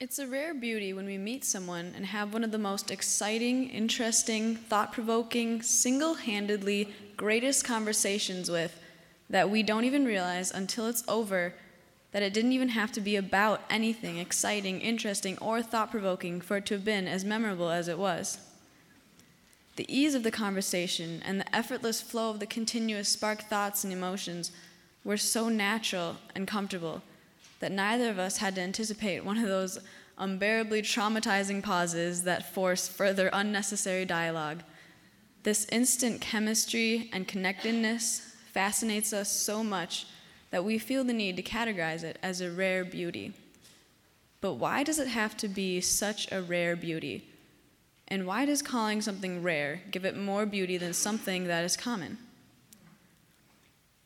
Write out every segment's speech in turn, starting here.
It's a rare beauty when we meet someone and have one of the most exciting, interesting, thought provoking, single handedly greatest conversations with that we don't even realize until it's over that it didn't even have to be about anything exciting, interesting, or thought provoking for it to have been as memorable as it was. The ease of the conversation and the effortless flow of the continuous spark thoughts and emotions were so natural and comfortable that neither of us had to anticipate one of those unbearably traumatizing pauses that force further unnecessary dialogue. This instant chemistry and connectedness fascinates us so much that we feel the need to categorize it as a rare beauty. But why does it have to be such a rare beauty? And why does calling something rare give it more beauty than something that is common?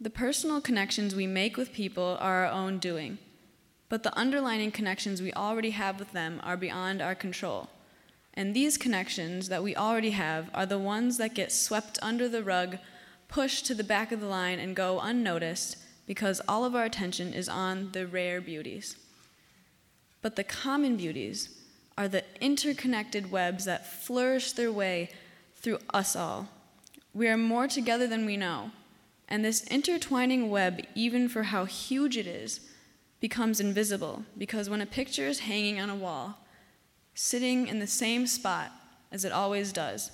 The personal connections we make with people are our own doing, but the underlying connections we already have with them are beyond our control. And these connections that we already have are the ones that get swept under the rug, pushed to the back of the line, and go unnoticed because all of our attention is on the rare beauties. But the common beauties are the interconnected webs that flourish their way through us all. We are more together than we know, and this intertwining web, even for how huge it is, becomes invisible because when a picture is hanging on a wall, sitting in the same spot as it always does,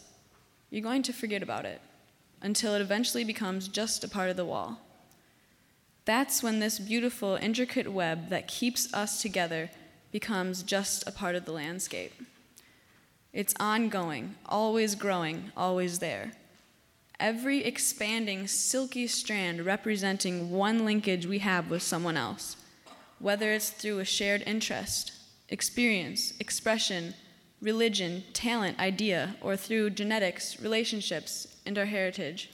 you're going to forget about it until it eventually becomes just a part of the wall. That's when this beautiful, intricate web that keeps us together becomes just a part of the landscape. It's ongoing, always growing, always there. Every expanding, silky strand representing one linkage we have with someone else, whether it's through a shared interest, experience, expression, religion, talent, idea, or through genetics, relationships, and our heritage.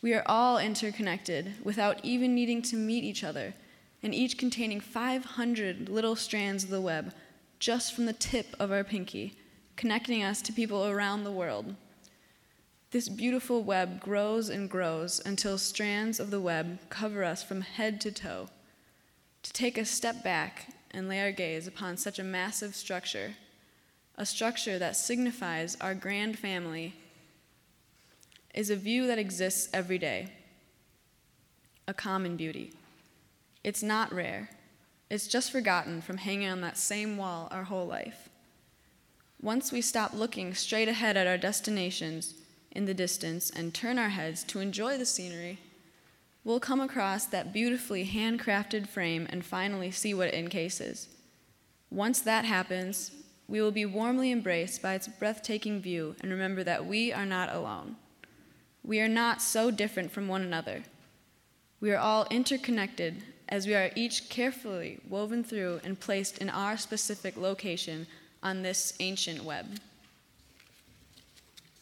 We are all interconnected without even needing to meet each other, and each containing 500 little strands of the web just from the tip of our pinky, connecting us to people around the world. This beautiful web grows and grows until strands of the web cover us from head to toe. To take a step back and lay our gaze upon such a massive structure, a structure that signifies our grand family is a view that exists every day, a common beauty. It's not rare, it's just forgotten from hanging on that same wall our whole life. Once we stop looking straight ahead at our destinations in the distance and turn our heads to enjoy the scenery, we'll come across that beautifully handcrafted frame and finally see what it encases. Once that happens, we will be warmly embraced by its breathtaking view and remember that we are not alone. We are not so different from one another. We are all interconnected as we are each carefully woven through and placed in our specific location on this ancient web.